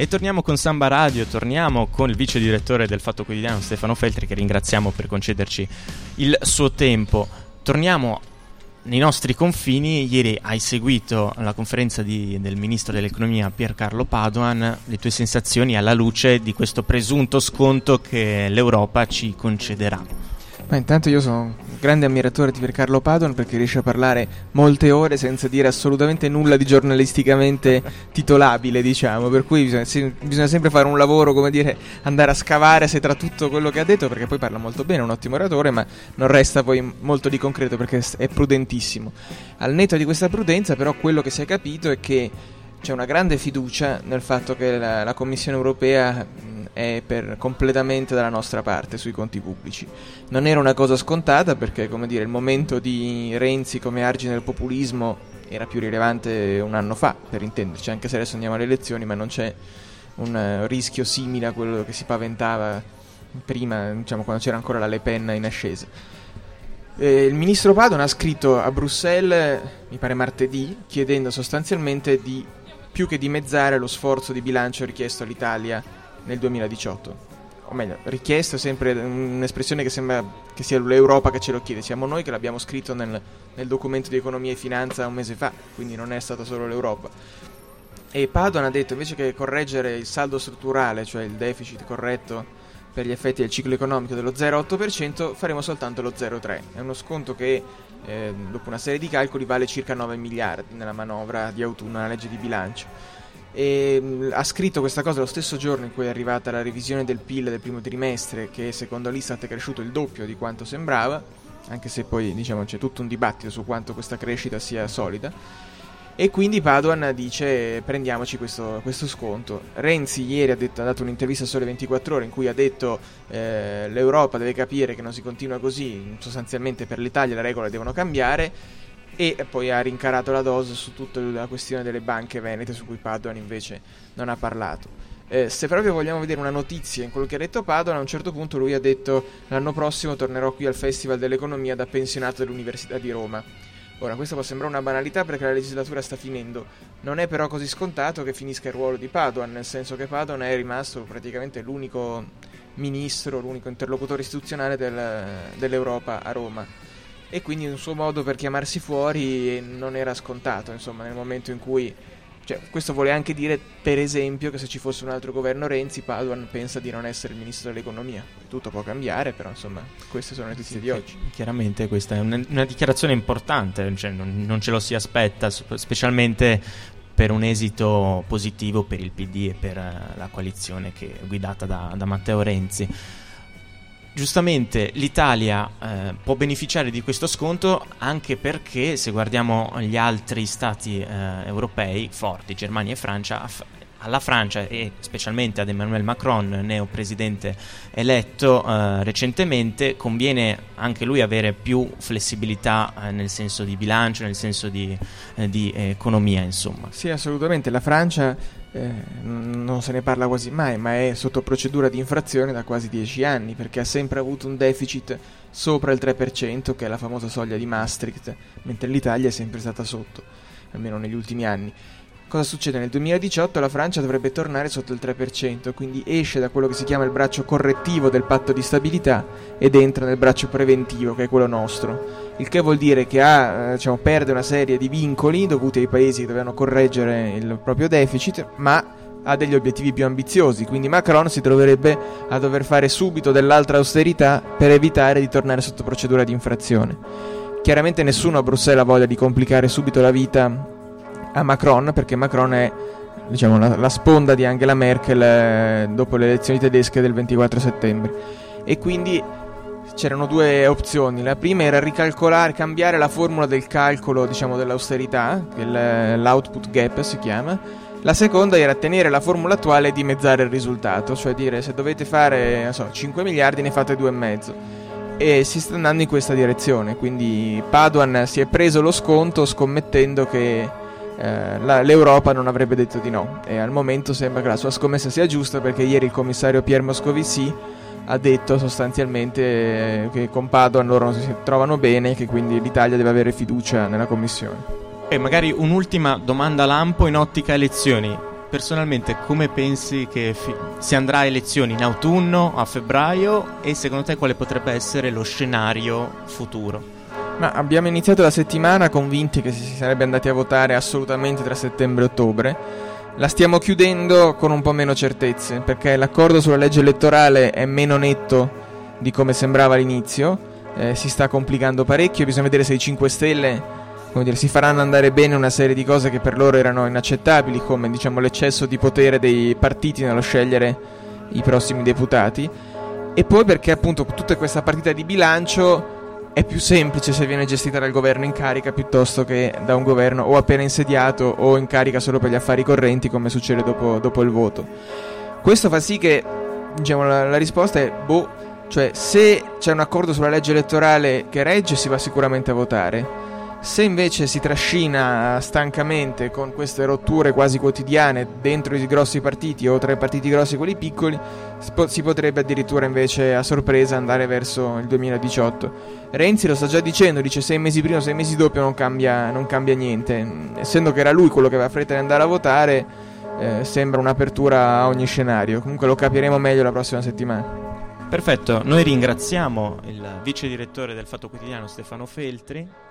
E torniamo con Samba Radio, torniamo con il vice direttore del Fatto Quotidiano Stefano Feltri che ringraziamo per concederci il suo tempo. Torniamo nei nostri confini. Ieri hai seguito la conferenza di, del ministro dell'economia Piercarlo Padoan. Le tue sensazioni alla luce di questo presunto sconto che l'Europa ci concederà? Ma intanto io sono grande ammiratore di Piercarlo Padon perché riesce a parlare molte ore senza dire assolutamente nulla di giornalisticamente titolabile, diciamo. Per cui bisogna, se, bisogna, sempre fare un lavoro, come dire, andare a scavare se tra tutto quello che ha detto, perché poi parla molto bene, è un ottimo oratore, ma non resta poi molto di concreto perché è prudentissimo. Al netto di questa prudenza, però, quello che si è capito è che c'è una grande fiducia nel fatto che la, la Commissione europea è per, completamente dalla nostra parte sui conti pubblici. Non era una cosa scontata perché come dire, il momento di Renzi come argine del populismo era più rilevante un anno fa, per intenderci, anche se adesso andiamo alle elezioni, ma non c'è un uh, rischio simile a quello che si paventava prima, diciamo, quando c'era ancora la Le Pen in ascesa. Eh, il ministro Padon ha scritto a Bruxelles, mi pare martedì, chiedendo sostanzialmente di più che dimezzare lo sforzo di bilancio richiesto all'Italia nel 2018. O meglio, richiesto è sempre un'espressione che sembra che sia l'Europa che ce lo chiede. Siamo noi che l'abbiamo scritto nel, nel documento di economia e finanza un mese fa, quindi non è stata solo l'Europa. E Padoan ha detto invece che correggere il saldo strutturale, cioè il deficit corretto per gli effetti del ciclo economico dello 0,8%, faremo soltanto lo 0,3%. È uno sconto che eh, dopo una serie di calcoli vale circa 9 miliardi nella manovra di autunno, nella legge di bilancio e mh, ha scritto questa cosa lo stesso giorno in cui è arrivata la revisione del PIL del primo trimestre che secondo l'Istat è cresciuto il doppio di quanto sembrava anche se poi diciamo c'è tutto un dibattito su quanto questa crescita sia solida e quindi Paduan dice prendiamoci questo, questo sconto. Renzi ieri ha, detto, ha, dato un'intervista a Sole 24 ore in cui ha detto eh, l'Europa deve capire che non si continua così, sostanzialmente per l'Italia le regole devono cambiare e poi ha rincarato la dose su tutta la questione delle banche venete su cui Padoan invece non ha parlato. Eh, se proprio vogliamo vedere una notizia in quello che ha detto Padoan, a un certo punto lui ha detto l'anno prossimo tornerò qui al Festival dell'Economia da pensionato dell'Università di Roma. Ora, questo può sembrare una banalità perché la legislatura sta finendo, non è però così scontato che finisca il ruolo di Padoan, nel senso che Padoan è rimasto praticamente l'unico ministro, l'unico interlocutore istituzionale del, dell'Europa a Roma e quindi un suo modo per chiamarsi fuori non era scontato, insomma, nel momento in cui cioè, questo vuole anche dire, per esempio, che se ci fosse un altro governo Renzi, Paduan pensa di non essere il ministro dell'economia. Tutto può cambiare, però insomma, queste sono le notizie sì, di oggi. Chiaramente questa è una, una dichiarazione importante, cioè, non, non, ce lo si aspetta, specialmente per un esito positivo per il PD e per uh, la coalizione che è guidata da, da Matteo Renzi giustamente l'Italia eh, può beneficiare di questo sconto anche perché se guardiamo gli altri stati eh, europei forti, Germania e Francia, alla Francia e specialmente ad Emmanuel Macron, neo presidente eletto eh, recentemente, conviene anche lui avere più flessibilità eh, nel senso di bilancio, nel senso di, eh, di economia, insomma. Sì, assolutamente. La Francia eh, non se ne parla quasi mai, ma è sotto procedura di infrazione da quasi dieci anni perché ha sempre avuto un deficit sopra il 3%, che è la famosa soglia di Maastricht, mentre l'Italia è sempre stata sotto, almeno negli ultimi anni. Cosa succede? Nel 2018 la Francia dovrebbe tornare sotto il 3%, quindi esce da quello che si chiama il braccio correttivo del patto di stabilità ed entra nel braccio preventivo, che è quello nostro. Il che vuol dire che ha, eh, diciamo, perde una serie di vincoli dovuti ai paesi che dovevano correggere il proprio deficit, ma ha degli obiettivi più ambiziosi, quindi Macron si troverebbe a dover fare subito dell'altra austerità per evitare di tornare sotto procedura di infrazione. Chiaramente nessuno a Bruxelles ha voglia di complicare subito la vita a Macron, perché Macron è diciamo, la, la sponda di Angela Merkel eh, dopo le elezioni tedesche del 24 settembre. E quindi c'erano due opzioni. La prima era ricalcolare, cambiare la formula del calcolo diciamo, dell'austerità, l'output gap si chiama. La seconda era tenere la formula attuale e dimezzare il risultato, cioè dire se dovete fare so, 5 miliardi ne fate 2,5 e si sta andando in questa direzione. Quindi Paduan si è preso lo sconto scommettendo che eh, la, l'Europa non avrebbe detto di no e al momento sembra che la sua scommessa sia giusta perché ieri il commissario Pierre Moscovici ha detto sostanzialmente che con Padoan loro non si trovano bene e che quindi l'Italia deve avere fiducia nella Commissione. E magari un'ultima domanda lampo in ottica elezioni. personalmente come pensi che fi- si andrà a elezioni in autunno, a febbraio e secondo te quale potrebbe essere lo scenario futuro? Ma abbiamo iniziato la settimana convinti che si sarebbe andati a votare assolutamente tra settembre e ottobre. La stiamo chiudendo con un po' meno certezze, perché l'accordo sulla legge elettorale è meno netto di come sembrava all'inizio, eh, si sta complicando parecchio, bisogna vedere se i 5 Stelle dire, si faranno andare bene una serie di cose che per loro erano inaccettabili, come diciamo, l'eccesso di potere dei partiti nello scegliere i prossimi deputati, e poi perché appunto tutta questa partita di bilancio è più semplice se viene gestita dal governo in carica piuttosto che da un governo o appena insediato o in carica solo per gli affari correnti come succede dopo, dopo il voto. Questo fa sì che diciamo, la, la risposta è boh, cioè se c'è un accordo sulla legge elettorale che regge si va sicuramente a votare. Se invece si trascina stancamente con queste rotture quasi quotidiane dentro i grossi partiti o tra i partiti grossi e quelli piccoli, si potrebbe addirittura invece a sorpresa andare verso il 2018. Renzi lo sta già dicendo, dice sei mesi prima sei mesi dopo non cambia, non cambia niente. Essendo che era lui quello che aveva fretta di andare a votare, eh, sembra un'apertura a ogni scenario. Comunque lo capiremo meglio la prossima settimana. Perfetto, noi ringraziamo il vice direttore del Fatto Quotidiano Stefano Feltri